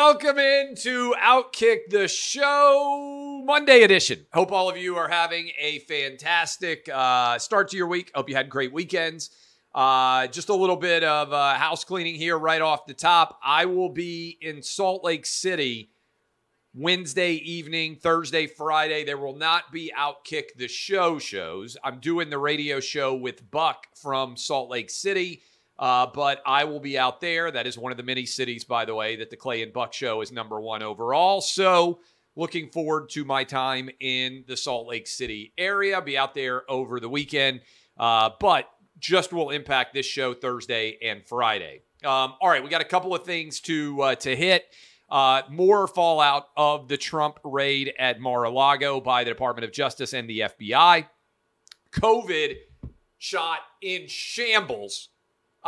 Welcome into Outkick the Show Monday edition. Hope all of you are having a fantastic uh, start to your week. Hope you had great weekends. Uh, just a little bit of uh, house cleaning here right off the top. I will be in Salt Lake City Wednesday evening, Thursday, Friday. There will not be Outkick the Show shows. I'm doing the radio show with Buck from Salt Lake City. Uh, but I will be out there. That is one of the many cities, by the way, that the Clay and Buck show is number one overall. So, looking forward to my time in the Salt Lake City area. Be out there over the weekend, uh, but just will impact this show Thursday and Friday. Um, all right, we got a couple of things to uh, to hit. Uh, more fallout of the Trump raid at Mar-a-Lago by the Department of Justice and the FBI. COVID shot in shambles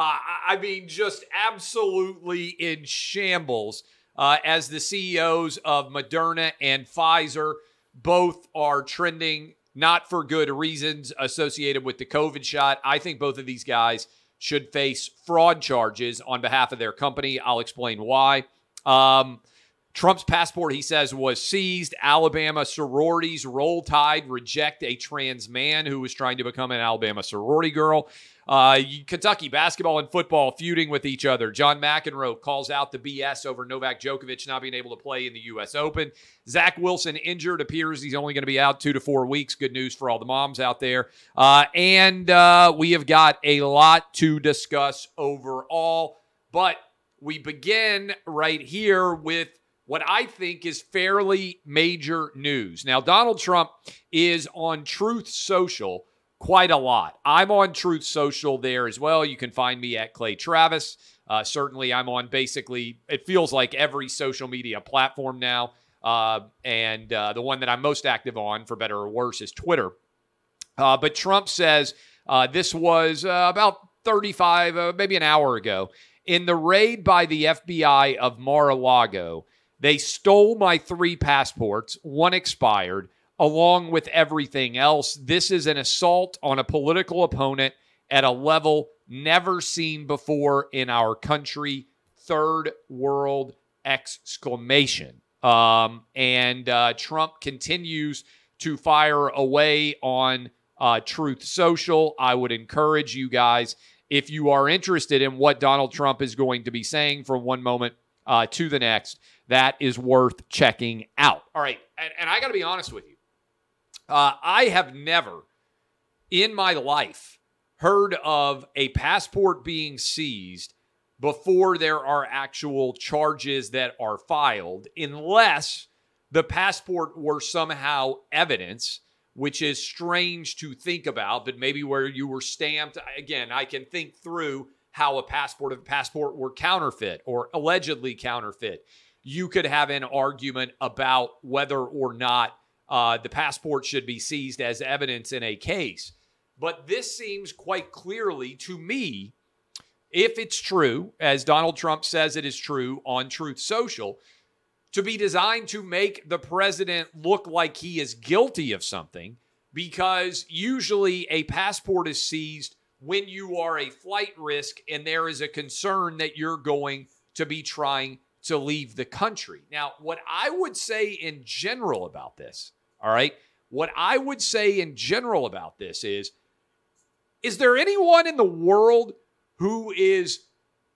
uh, I mean, just absolutely in shambles uh, as the CEOs of Moderna and Pfizer both are trending not for good reasons associated with the COVID shot. I think both of these guys should face fraud charges on behalf of their company. I'll explain why. Um, Trump's passport, he says, was seized. Alabama sororities roll tide, reject a trans man who was trying to become an Alabama sorority girl. Uh, Kentucky basketball and football feuding with each other. John McEnroe calls out the BS over Novak Djokovic not being able to play in the U.S. Open. Zach Wilson injured, appears he's only going to be out two to four weeks. Good news for all the moms out there. Uh, and uh, we have got a lot to discuss overall, but we begin right here with what I think is fairly major news. Now, Donald Trump is on Truth Social quite a lot. I'm on Truth Social there as well. You can find me at Clay Travis. Uh, certainly, I'm on basically, it feels like every social media platform now. Uh, and uh, the one that I'm most active on, for better or worse, is Twitter. Uh, but Trump says uh, this was uh, about 35, maybe an hour ago. In the raid by the FBI of Mar a Lago, they stole my three passports, one expired along with everything else. This is an assault on a political opponent at a level never seen before in our country. Third world exclamation. Um, and uh, Trump continues to fire away on uh, Truth Social. I would encourage you guys, if you are interested in what Donald Trump is going to be saying from one moment uh, to the next, that is worth checking out. All right. And, and I got to be honest with you. Uh, I have never in my life heard of a passport being seized before there are actual charges that are filed, unless the passport were somehow evidence, which is strange to think about, but maybe where you were stamped. Again, I can think through how a passport, if a passport were counterfeit or allegedly counterfeit, you could have an argument about whether or not uh, the passport should be seized as evidence in a case. But this seems quite clearly to me, if it's true, as Donald Trump says it is true on Truth Social, to be designed to make the president look like he is guilty of something because usually a passport is seized when you are a flight risk and there is a concern that you're going to be trying to leave the country. Now, what I would say in general about this all right. What I would say in general about this is is there anyone in the world who is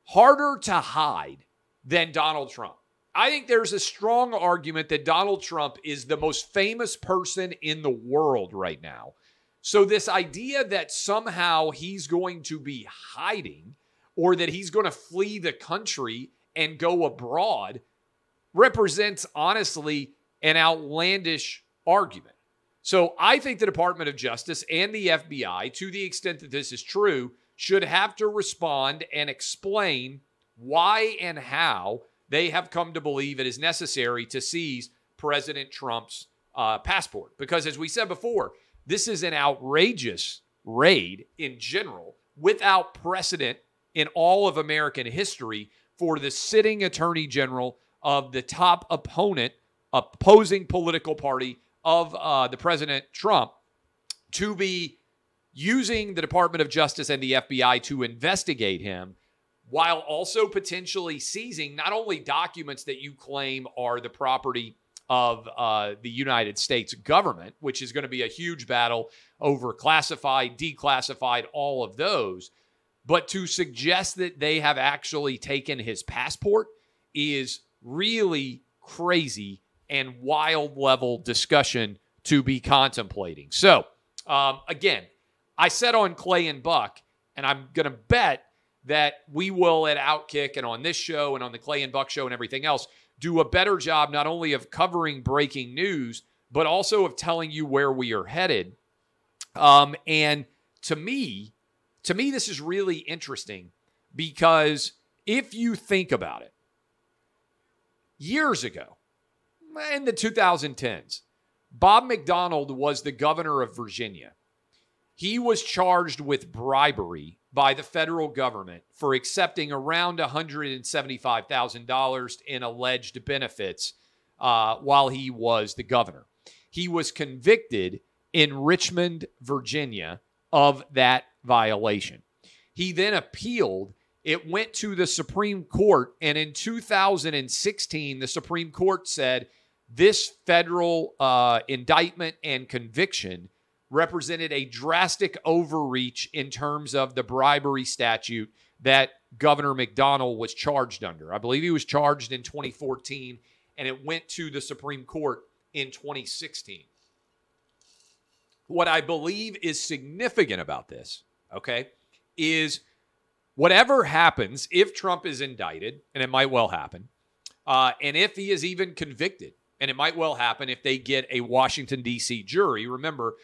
harder to hide than Donald Trump? I think there's a strong argument that Donald Trump is the most famous person in the world right now. So, this idea that somehow he's going to be hiding or that he's going to flee the country and go abroad represents, honestly, an outlandish argument. So I think the Department of Justice and the FBI, to the extent that this is true, should have to respond and explain why and how they have come to believe it is necessary to seize President Trump's uh, passport. Because as we said before, this is an outrageous raid in general without precedent in all of American history for the sitting attorney general of the top opponent, opposing political party of uh, the President Trump to be using the Department of Justice and the FBI to investigate him while also potentially seizing not only documents that you claim are the property of uh, the United States government, which is going to be a huge battle over classified, declassified, all of those. But to suggest that they have actually taken his passport is really crazy and wild level discussion to be contemplating. So, um, again, I said on Clay and Buck, and I'm going to bet that we will at Outkick and on this show and on the Clay and Buck show and everything else do a better job not only of covering breaking news, but also of telling you where we are headed. Um, and to me, to me, this is really interesting because if you think about it, years ago, in the 2010s, Bob McDonnell was the governor of Virginia. He was charged with bribery by the federal government for accepting around $175,000 in alleged benefits uh, while he was the governor. He was convicted in Richmond, Virginia, of that violation. He then appealed. It went to the Supreme Court, and in 2016, the Supreme Court said this federal uh, indictment and conviction represented a drastic overreach in terms of the bribery statute that Governor McDonnell was charged under. I believe he was charged in 2014 and it went to the Supreme Court in 2016. What I believe is significant about this, okay, is whatever happens if Trump is indicted, and it might well happen, uh, and if he is even convicted, and it might well happen if they get a Washington, D.C. jury. Remember,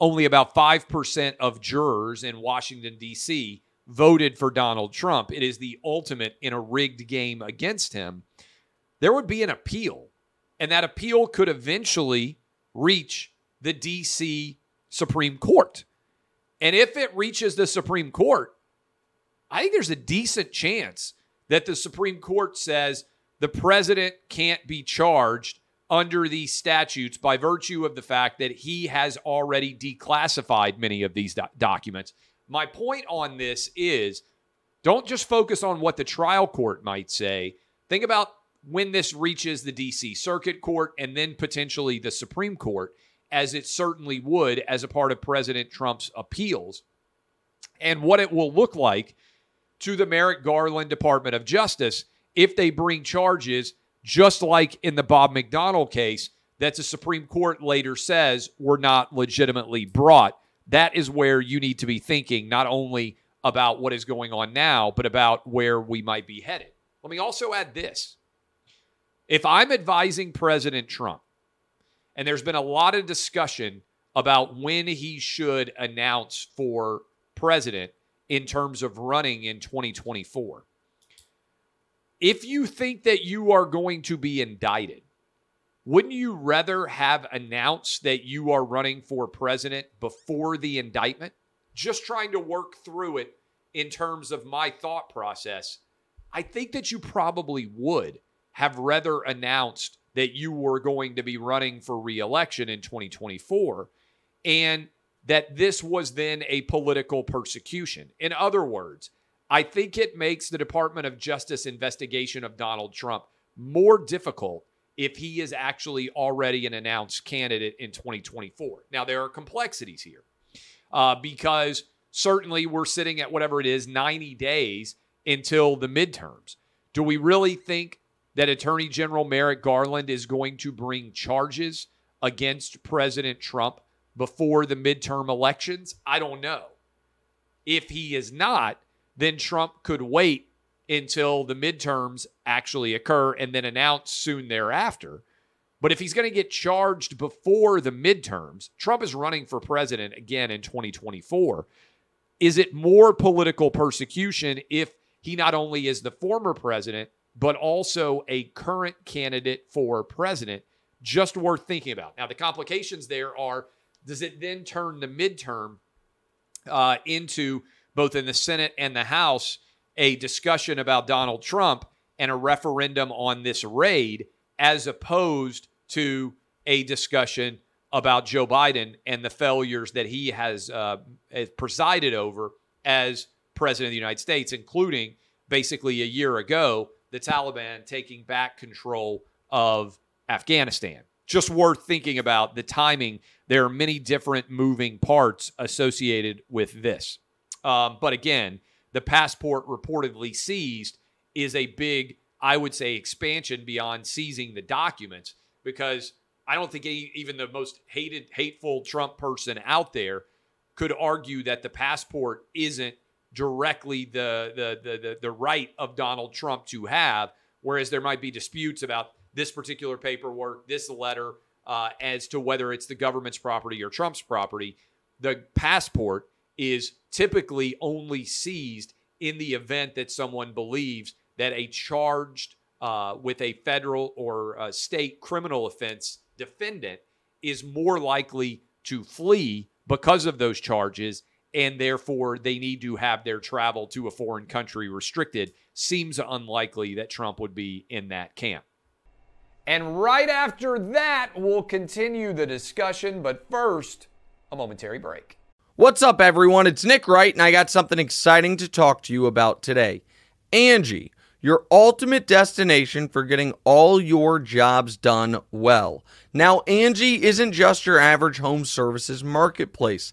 only about 5% of jurors in Washington, D.C. voted for Donald Trump. It is the ultimate in a rigged game against him. There would be an appeal, and that appeal could eventually reach the D.C. Supreme Court. And if it reaches the Supreme Court, I think there's a decent chance that the Supreme Court says the president can't be charged under these statutes by virtue of the fact that he has already declassified many of these do- documents. My point on this is don't just focus on what the trial court might say. Think about when this reaches the DC Circuit Court and then potentially the Supreme Court, as it certainly would as a part of President Trump's appeals, and what it will look like to the Merrick Garland Department of Justice if they bring charges just like in the Bob McDonnell case that the Supreme Court later says were not legitimately brought. That is where you need to be thinking not only about what is going on now, but about where we might be headed. Let me also add this. If I'm advising President Trump, and there's been a lot of discussion about when he should announce for president in terms of running in 2024 if you think that you are going to be indicted, wouldn't you rather have announced that you are running for president before the indictment? Just trying to work through it in terms of my thought process. I think that you probably would have rather announced that you were going to be running for reelection in 2024 and that this was then a political persecution. In other words, I think it makes the Department of Justice investigation of Donald Trump more difficult if he is actually already an announced candidate in 2024. Now, there are complexities here uh, because certainly we're sitting at whatever it is, 90 days until the midterms. Do we really think that Attorney General Merrick Garland is going to bring charges against President Trump before the midterm elections? I don't know. If he is not, then Trump could wait until the midterms actually occur and then announce soon thereafter. But if he's going to get charged before the midterms, Trump is running for president again in 2024. Is it more political persecution if he not only is the former president, but also a current candidate for president, just worth thinking about. Now, the complications there are does it then turn the midterm uh, into both in the Senate and the House a discussion about Donald Trump and a referendum on this raid, as opposed to a discussion about Joe Biden and the failures that he has, uh, has presided over as president of the United States, including basically a year ago, the Taliban taking back control of Afghanistan. Just worth thinking about the timing. There are many different moving parts associated with this. Um, but again, the passport reportedly seized is a big, I would say, expansion beyond seizing the documents because I don't think any, even the most hated, hateful Trump person out there could argue that the passport isn't directly the, the the the right of Donald Trump to have. Whereas there might be disputes about this particular paperwork, this letter, uh, as to whether it's the government's property or Trump's property. The passport is typically only seized in the event that someone believes that a charged uh, with a federal or a state criminal offense defendant is more likely to flee because of those charges and therefore they need to have their travel to a foreign country restricted seems unlikely that Trump would be in that camp. And right after that, we'll continue the discussion, but first, a momentary break. What's up, everyone? It's Nick Wright, and I got something exciting to talk to you about today. Angi, your ultimate destination for getting all your jobs done well. Now, Angi isn't just your average home services marketplace.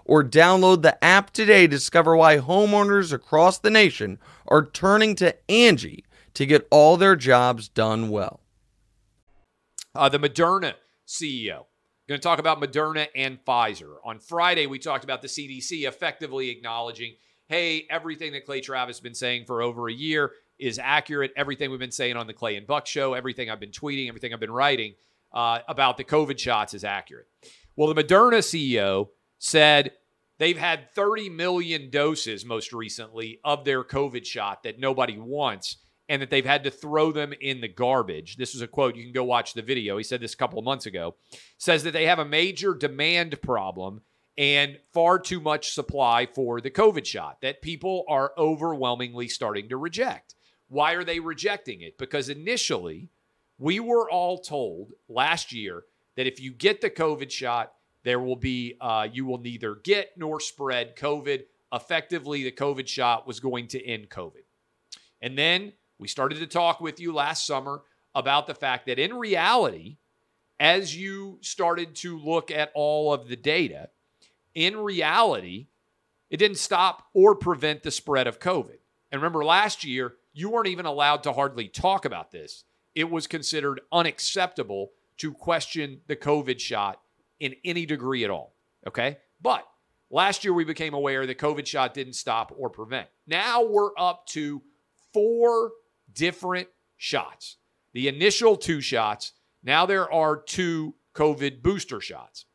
or download the app today to discover why homeowners across the nation are turning to Angi to get all their jobs done well. Uh, the Moderna CEO Going to talk about Moderna and Pfizer. On Friday, we talked about the CDC effectively acknowledging hey, everything that Clay Travis has been saying for over a year is accurate. Everything we've been saying on the Clay and Buck show, everything I've been tweeting, everything I've been writing uh, about the COVID shots is accurate. Well, the Moderna CEO said they've had 30 million doses most recently of their COVID shot that nobody wants and that they've had to throw them in the garbage. This is a quote. You can go watch the video. He said this a couple of months ago. Says that they have a major demand problem and far too much supply for the COVID shot that people are overwhelmingly starting to reject. Why are they rejecting it? Because initially, we were all told last year that if you get the COVID shot, there will be, uh, you will neither get nor spread COVID. Effectively, the COVID shot was going to end COVID. And then we started to talk with you last summer about the fact that in reality, as you started to look at all of the data, in reality, it didn't stop or prevent the spread of COVID. And remember, last year, you weren't even allowed to hardly talk about this. It was considered unacceptable to question the COVID shot in any degree at all. Okay. But last year, we became aware that COVID shot didn't stop or prevent. Now we're up to four different shots. The initial two shots, now there are two COVID booster shots.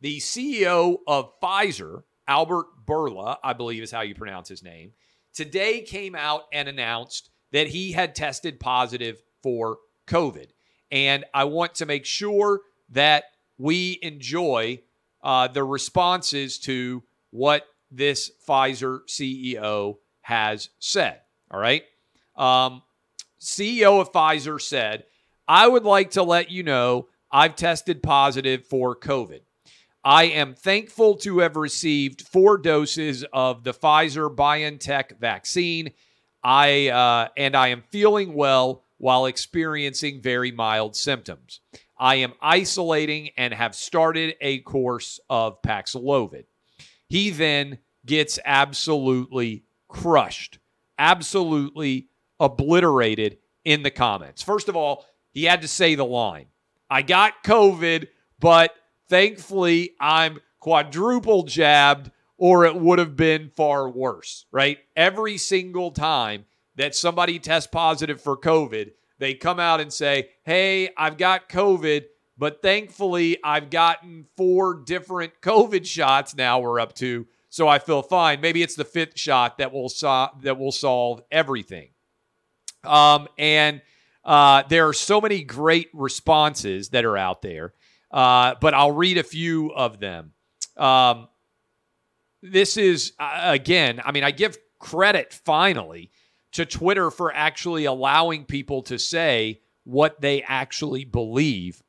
The CEO of Pfizer, Albert Bourla, I believe is how you pronounce his name, today came out and announced that he had tested positive for COVID. And I want to make sure that we enjoy uh, the responses to what this Pfizer CEO has said. All right. Um, CEO of Pfizer said, I would like to let you know I've tested positive for COVID. I am thankful to have received four doses of the Pfizer BioNTech vaccine. I uh, and I am feeling well while experiencing very mild symptoms. I am isolating and have started a course of Paxlovid. He then gets absolutely crushed, absolutely obliterated in the comments. First of all, he had to say the line I got COVID, but thankfully I'm quadruple jabbed, or it would have been far worse, right? Every single time that somebody tests positive for COVID, they come out and say, Hey, I've got COVID, but thankfully I've gotten four different COVID shots now we're up to. So I feel fine. Maybe it's the fifth shot that will so- that will solve everything. Um, and uh, there are so many great responses that are out there, uh, but I'll read a few of them. Um, this is uh, again, I mean, I give credit finally to Twitter for actually allowing people to say what they actually believe.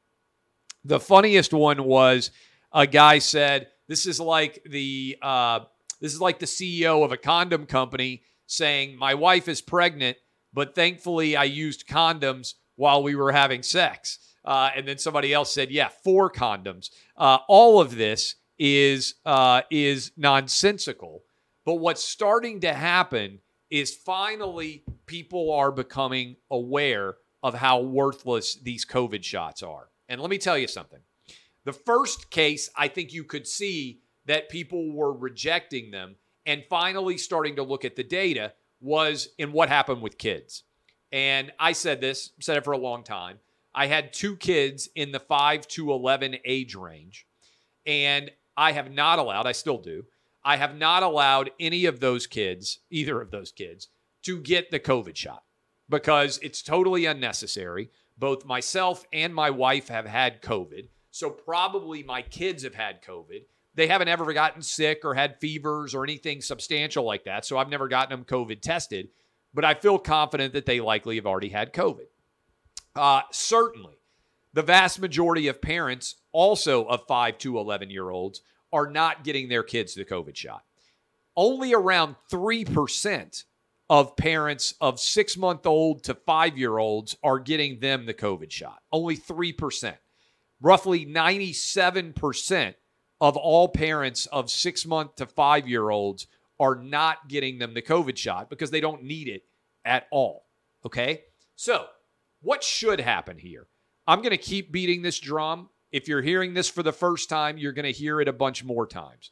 The funniest one was a guy said, "This is like the uh, this is like the CEO of a condom company saying my wife is pregnant, but thankfully I used condoms while we were having sex." Uh, and then somebody else said, "Yeah, four condoms." Uh, all of this is uh, is nonsensical. But what's starting to happen is finally people are becoming aware of how worthless these COVID shots are. And let me tell you something. The first case, I think you could see that people were rejecting them and finally starting to look at the data was in what happened with kids. And I said this, said it for a long time. I had two kids in the 5 to 11 age range, and I have not allowed, I still do, I have not allowed any of those kids, either of those kids, to get the COVID shot because it's totally unnecessary. Both myself and my wife have had COVID. So probably my kids have had COVID. They haven't ever gotten sick or had fevers or anything substantial like that. So I've never gotten them COVID tested, but I feel confident that they likely have already had COVID. Uh, certainly, the vast majority of parents, also of 5 to 11 year olds, are not getting their kids the COVID shot. Only around 3% of parents of six month old to five year olds are getting them the COVID shot. Only 3%. Roughly 97% of all parents of six month to five year olds are not getting them the COVID shot because they don't need it at all. Okay. So, what should happen here? I'm going to keep beating this drum if you're hearing this for the first time, you're going to hear it a bunch more times.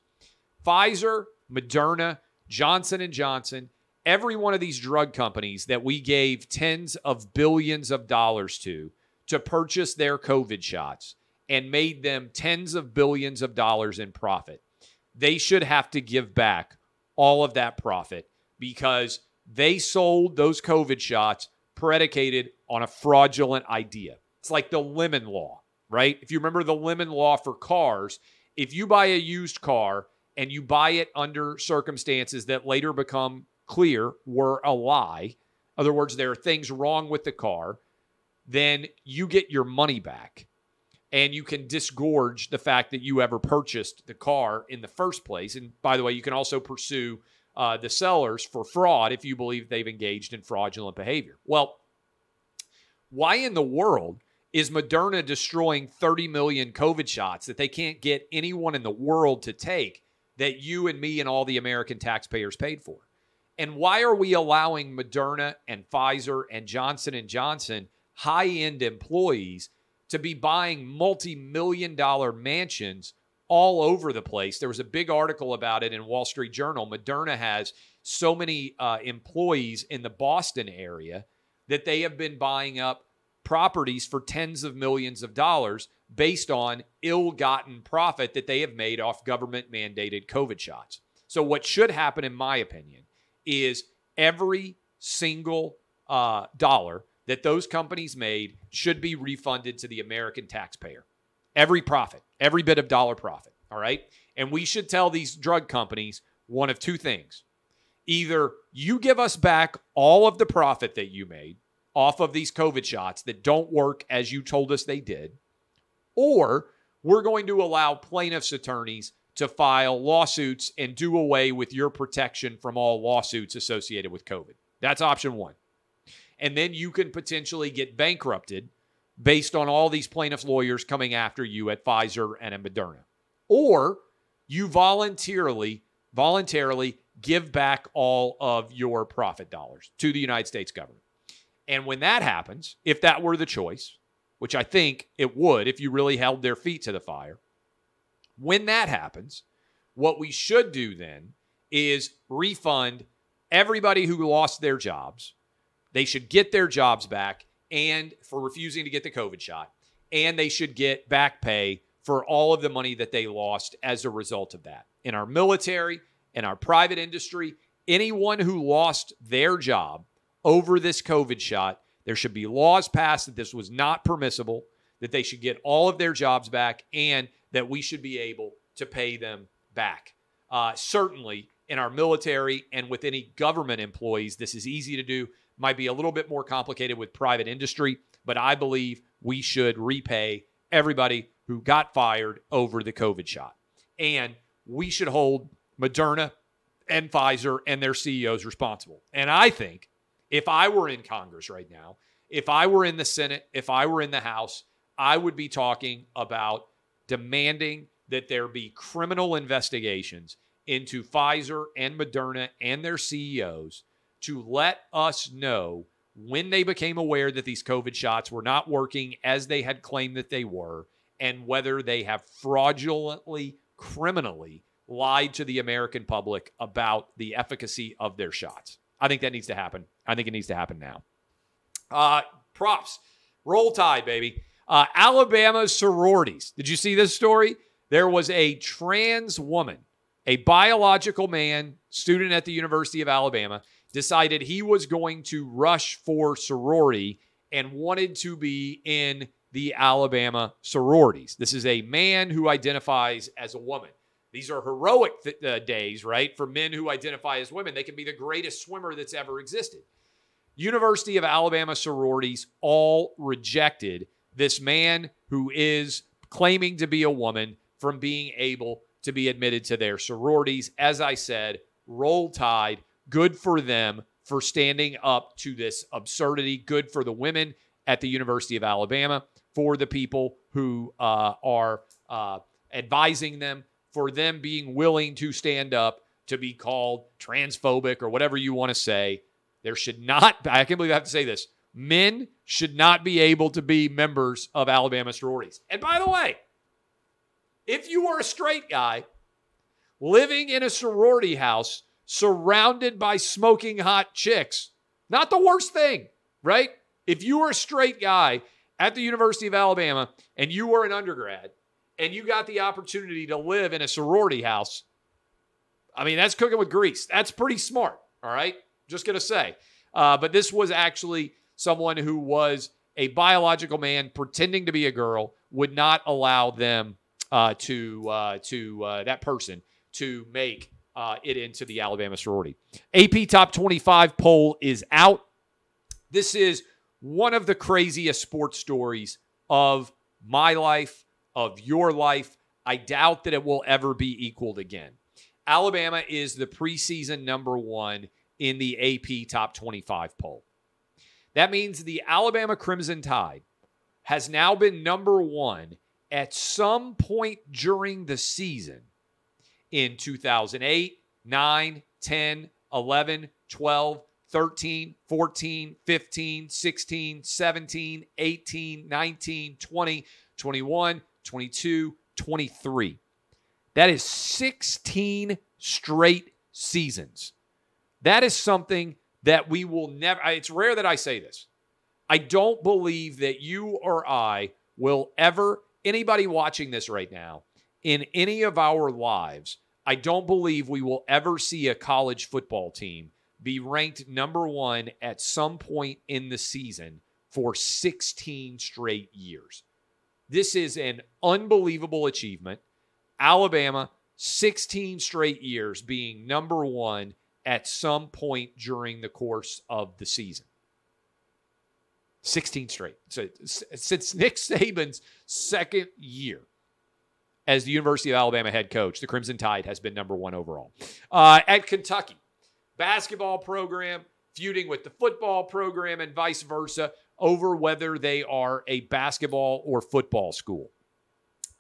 Pfizer, Moderna, Johnson and Johnson, every one of these drug companies that we gave tens of billions of dollars to to purchase their COVID shots and made them tens of billions of dollars in profit. They should have to give back all of that profit because they sold those COVID shots predicated on a fraudulent idea. It's like the lemon law right? If you remember the lemon law for cars, if you buy a used car and you buy it under circumstances that later become clear were a lie, in other words, there are things wrong with the car, then you get your money back and you can disgorge the fact that you ever purchased the car in the first place. And by the way, you can also pursue uh, the sellers for fraud if you believe they've engaged in fraudulent behavior. Well, why in the world is Moderna destroying 30 million COVID shots that they can't get anyone in the world to take that you and me and all the American taxpayers paid for? And why are we allowing Moderna and Pfizer and Johnson and Johnson high-end employees to be buying multi-million dollar mansions all over the place? There was a big article about it in Wall Street Journal. Moderna has so many uh, employees in the Boston area that they have been buying up properties for tens of millions of dollars based on ill gotten profit that they have made off government mandated COVID shots. So, what should happen, in my opinion, is every single uh, dollar that those companies made should be refunded to the American taxpayer. Every profit, every bit of dollar profit. All right. And we should tell these drug companies one of two things either you give us back all of the profit that you made, off of these COVID shots that don't work as you told us they did, or we're going to allow plaintiffs' attorneys to file lawsuits and do away with your protection from all lawsuits associated with COVID. That's option one. And then you can potentially get bankrupted based on all these plaintiffs' lawyers coming after you at Pfizer and at Moderna. Or you voluntarily, voluntarily give back all of your profit dollars to the United States government. And when that happens, if that were the choice, which I think it would if you really held their feet to the fire, when that happens, what we should do then is refund everybody who lost their jobs. They should get their jobs back and for refusing to get the COVID shot, and they should get back pay for all of the money that they lost as a result of that. In our military, in our private industry, anyone who lost their job over this COVID shot. There should be laws passed that this was not permissible, that they should get all of their jobs back, and that we should be able to pay them back. Uh, certainly, in our military and with any government employees, this is easy to do. Might be a little bit more complicated with private industry, but I believe we should repay everybody who got fired over the COVID shot. And we should hold Moderna and Pfizer and their CEOs responsible. And I think if I were in Congress right now, if I were in the Senate, if I were in the House, I would be talking about demanding that there be criminal investigations into Pfizer and Moderna and their CEOs to let us know when they became aware that these COVID shots were not working as they had claimed that they were, and whether they have fraudulently, criminally lied to the American public about the efficacy of their shots. I think that needs to happen. I think it needs to happen now. Uh, props. Roll Tide, baby. Uh, Alabama sororities. Did you see this story? There was a trans woman, a biological man, student at the University of Alabama, decided he was going to rush for sorority and wanted to be in the Alabama sororities. This is a man who identifies as a woman. These are heroic th- uh, days, right? For men who identify as women. They can be the greatest swimmer that's ever existed. University of Alabama sororities all rejected this man who is claiming to be a woman from being able to be admitted to their sororities. As I said, roll tide. Good for them for standing up to this absurdity. Good for the women at the University of Alabama, for the people who uh, are uh, advising them for them being willing to stand up to be called transphobic or whatever you want to say. There should not, I can't believe I have to say this, men should not be able to be members of Alabama sororities. And by the way, if you were a straight guy living in a sorority house surrounded by smoking hot chicks, not the worst thing, right? If you were a straight guy at the University of Alabama and you were an undergrad and you got the opportunity to live in a sorority house, I mean, that's cooking with grease. That's pretty smart. All right. Just going to say. Uh, but this was actually someone who was a biological man pretending to be a girl, would not allow them uh, to, uh, to uh, that person to make uh, it into the Alabama sorority. AP Top 25 poll is out. This is one of the craziest sports stories of my life of your life. I doubt that it will ever be equaled again. Alabama is the preseason number one in the AP Top 25 poll. That means the Alabama Crimson Tide has now been number one at some point during the season in 2008, 9, 10, 11, 12, 13, 14, 15, 16, 17, 18, 19, 20, 21, 22, 23. That is 16 straight seasons. That is something that we will never, it's rare that I say this. I don't believe that you or I will ever, anybody watching this right now, in any of our lives, I don't believe we will ever see a college football team be ranked number one at some point in the season for 16 straight years. This is an unbelievable achievement. Alabama, 16 straight years being number one at some point during the course of the season. 16 straight. So since Nick Saban's second year as the University of Alabama head coach, the Crimson Tide has been number one overall. Uh, at Kentucky, basketball program feuding with the football program and vice versa over whether they are a basketball or football school.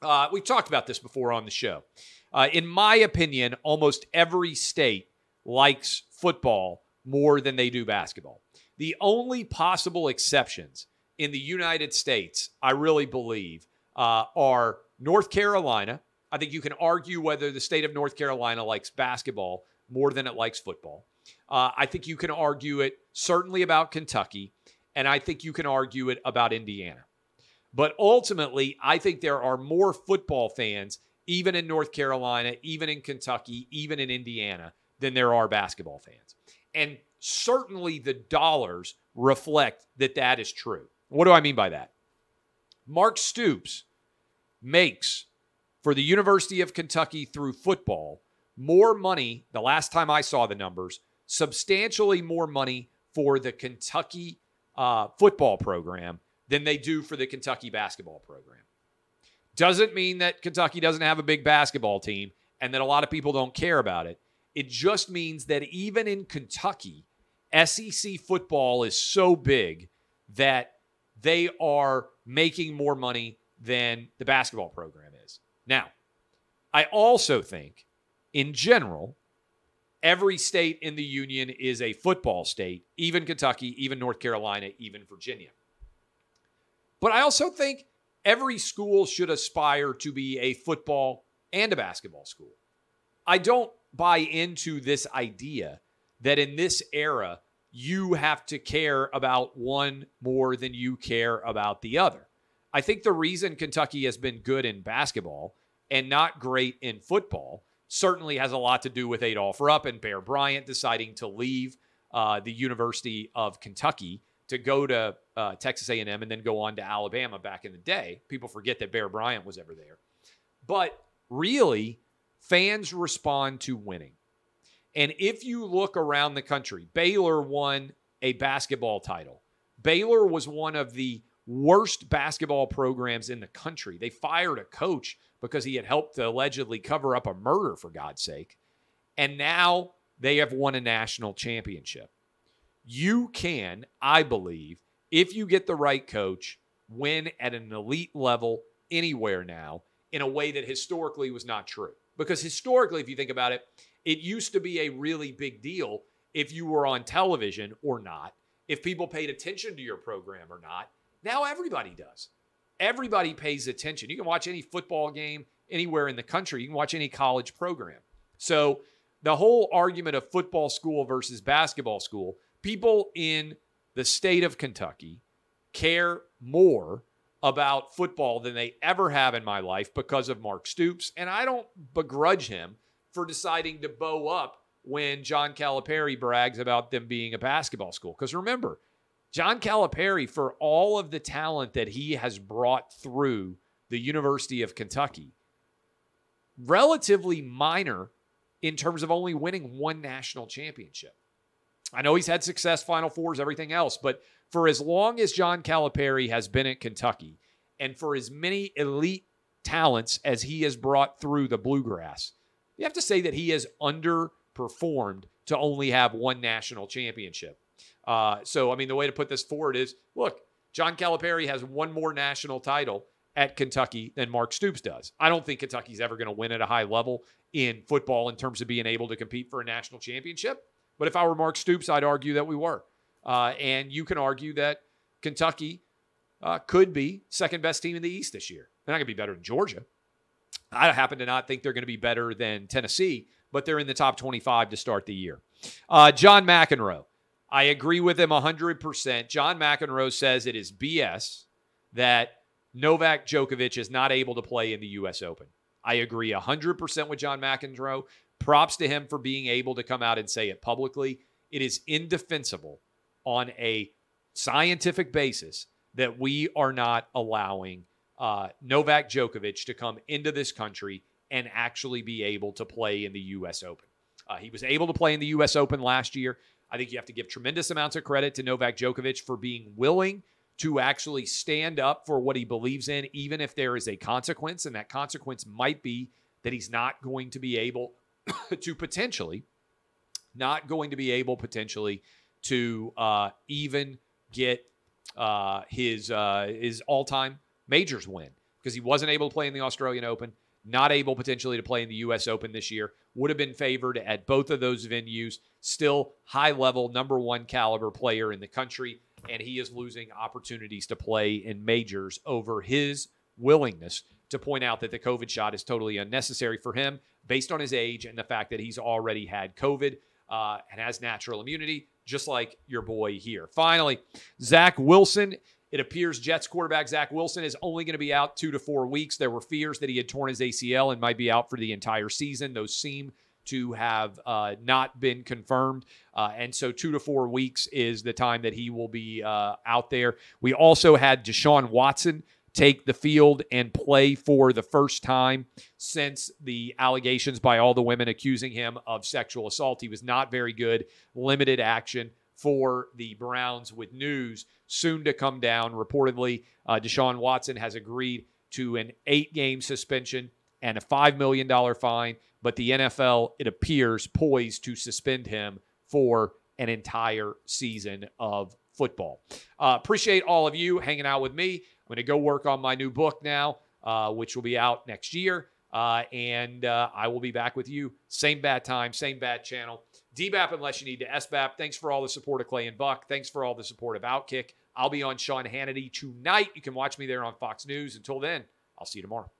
Uh, we've talked about this before on the show. Uh, in my opinion, almost every state likes football more than they do basketball. The only possible exceptions in the United States, I really believe, uh, are North Carolina. I think you can argue whether the state of North Carolina likes basketball more than it likes football. Uh, I think you can argue it certainly about Kentucky, and I think you can argue it about Indiana. But ultimately, I think there are more football fans, even in North Carolina, even in Kentucky, even in Indiana, than there are basketball fans. And certainly the dollars reflect that that is true. What do I mean by that? Mark Stoops makes for the University of Kentucky through football more money, the last time I saw the numbers, substantially more money for the Kentucky uh, football program than they do for the Kentucky basketball program. Doesn't mean that Kentucky doesn't have a big basketball team and that a lot of people don't care about it. It just means that even in Kentucky, SEC football is so big that they are making more money than the basketball program is. Now, I also think, in general, every state in the union is a football state, even Kentucky, even North Carolina, even Virginia. But I also think every school should aspire to be a football and a basketball school. I don't buy into this idea that in this era, you have to care about one more than you care about the other. I think the reason Kentucky has been good in basketball and not great in football certainly has a lot to do with Adolph Rupp and Bear Bryant deciding to leave uh, the University of Kentucky to go to uh, Texas A&M and then go on to Alabama back in the day. People forget that Bear Bryant was ever there. But really, fans respond to winning. And if you look around the country, Baylor won a basketball title. Baylor was one of the worst basketball programs in the country. They fired a coach because he had helped to allegedly cover up a murder, for God's sake. And now they have won a national championship. You can, I believe, if you get the right coach, win at an elite level anywhere now in a way that historically was not true. Because historically, if you think about it, it used to be a really big deal if you were on television or not, if people paid attention to your program or not. Now everybody does. Everybody pays attention. You can watch any football game anywhere in the country, you can watch any college program. So, the whole argument of football school versus basketball school, people in the state of Kentucky care more about football than they ever have in my life because of Mark Stoops. And I don't begrudge him for deciding to bow up when John Calipari brags about them being a basketball school. Because remember, John Calipari, for all of the talent that he has brought through the University of Kentucky, relatively minor in terms of only winning one national championship. I know he's had success, Final Fours, everything else, but for as long as John Calipari has been at Kentucky, and for as many elite talents as he has brought through the bluegrass, you have to say that he has underperformed to only have one national championship. Uh, so, I mean, the way to put this forward is look, John Calipari has one more national title at Kentucky than Mark Stoops does. I don't think Kentucky's ever going to win at a high level in football in terms of being able to compete for a national championship. But if I were Mark Stoops, I'd argue that we were. Uh, and you can argue that Kentucky uh, could be second best team in the East this year. They're not going to be better than Georgia. I happen to not think they're going to be better than Tennessee, but they're in the top 25 to start the year. Uh, John McEnroe. I agree with him 100%. John McEnroe says it is BS that Novak Djokovic is not able to play in the U.S. Open. I agree 100% with John McEnroe. Props to him for being able to come out and say it publicly. It is indefensible on a scientific basis that we are not allowing uh, Novak Djokovic to come into this country and actually be able to play in the U.S. Open. Uh, he was able to play in the U.S. Open last year. I think you have to give tremendous amounts of credit to Novak Djokovic for being willing to actually stand up for what he believes in, even if there is a consequence. And that consequence might be that he's not going to be able to potentially, not going to be able potentially to uh, even get uh, his uh, his all time majors win because he wasn't able to play in the Australian Open, not able potentially to play in the U.S. Open this year. Would have been favored at both of those venues. Still high level, number one caliber player in the country, and he is losing opportunities to play in majors over his willingness to point out that the COVID shot is totally unnecessary for him based on his age and the fact that he's already had COVID uh, and has natural immunity, just like your boy here. Finally, Zach Wilson. It appears Jets quarterback Zach Wilson is only going to be out two to four weeks. There were fears that he had torn his ACL and might be out for the entire season. Those seem to have uh, not been confirmed. Uh, and so, two to four weeks is the time that he will be uh, out there. We also had Deshaun Watson take the field and play for the first time since the allegations by all the women accusing him of sexual assault. He was not very good, limited action for the Browns with news soon to come down. Reportedly, uh, Deshaun Watson has agreed to an eight game suspension and a $5 million fine, but the NFL, it appears, poised to suspend him for an entire season of football. Uh, appreciate all of you hanging out with me. I'm going to go work on my new book now, uh, which will be out next year. Uh, and uh, I will be back with you. Same bad time, same bad channel. DBAP unless you need to SBAP. Thanks for all the support of Clay and Buck. Thanks for all the support of Outkick. I'll be on Sean Hannity tonight. You can watch me there on Fox News. Until then, I'll see you tomorrow.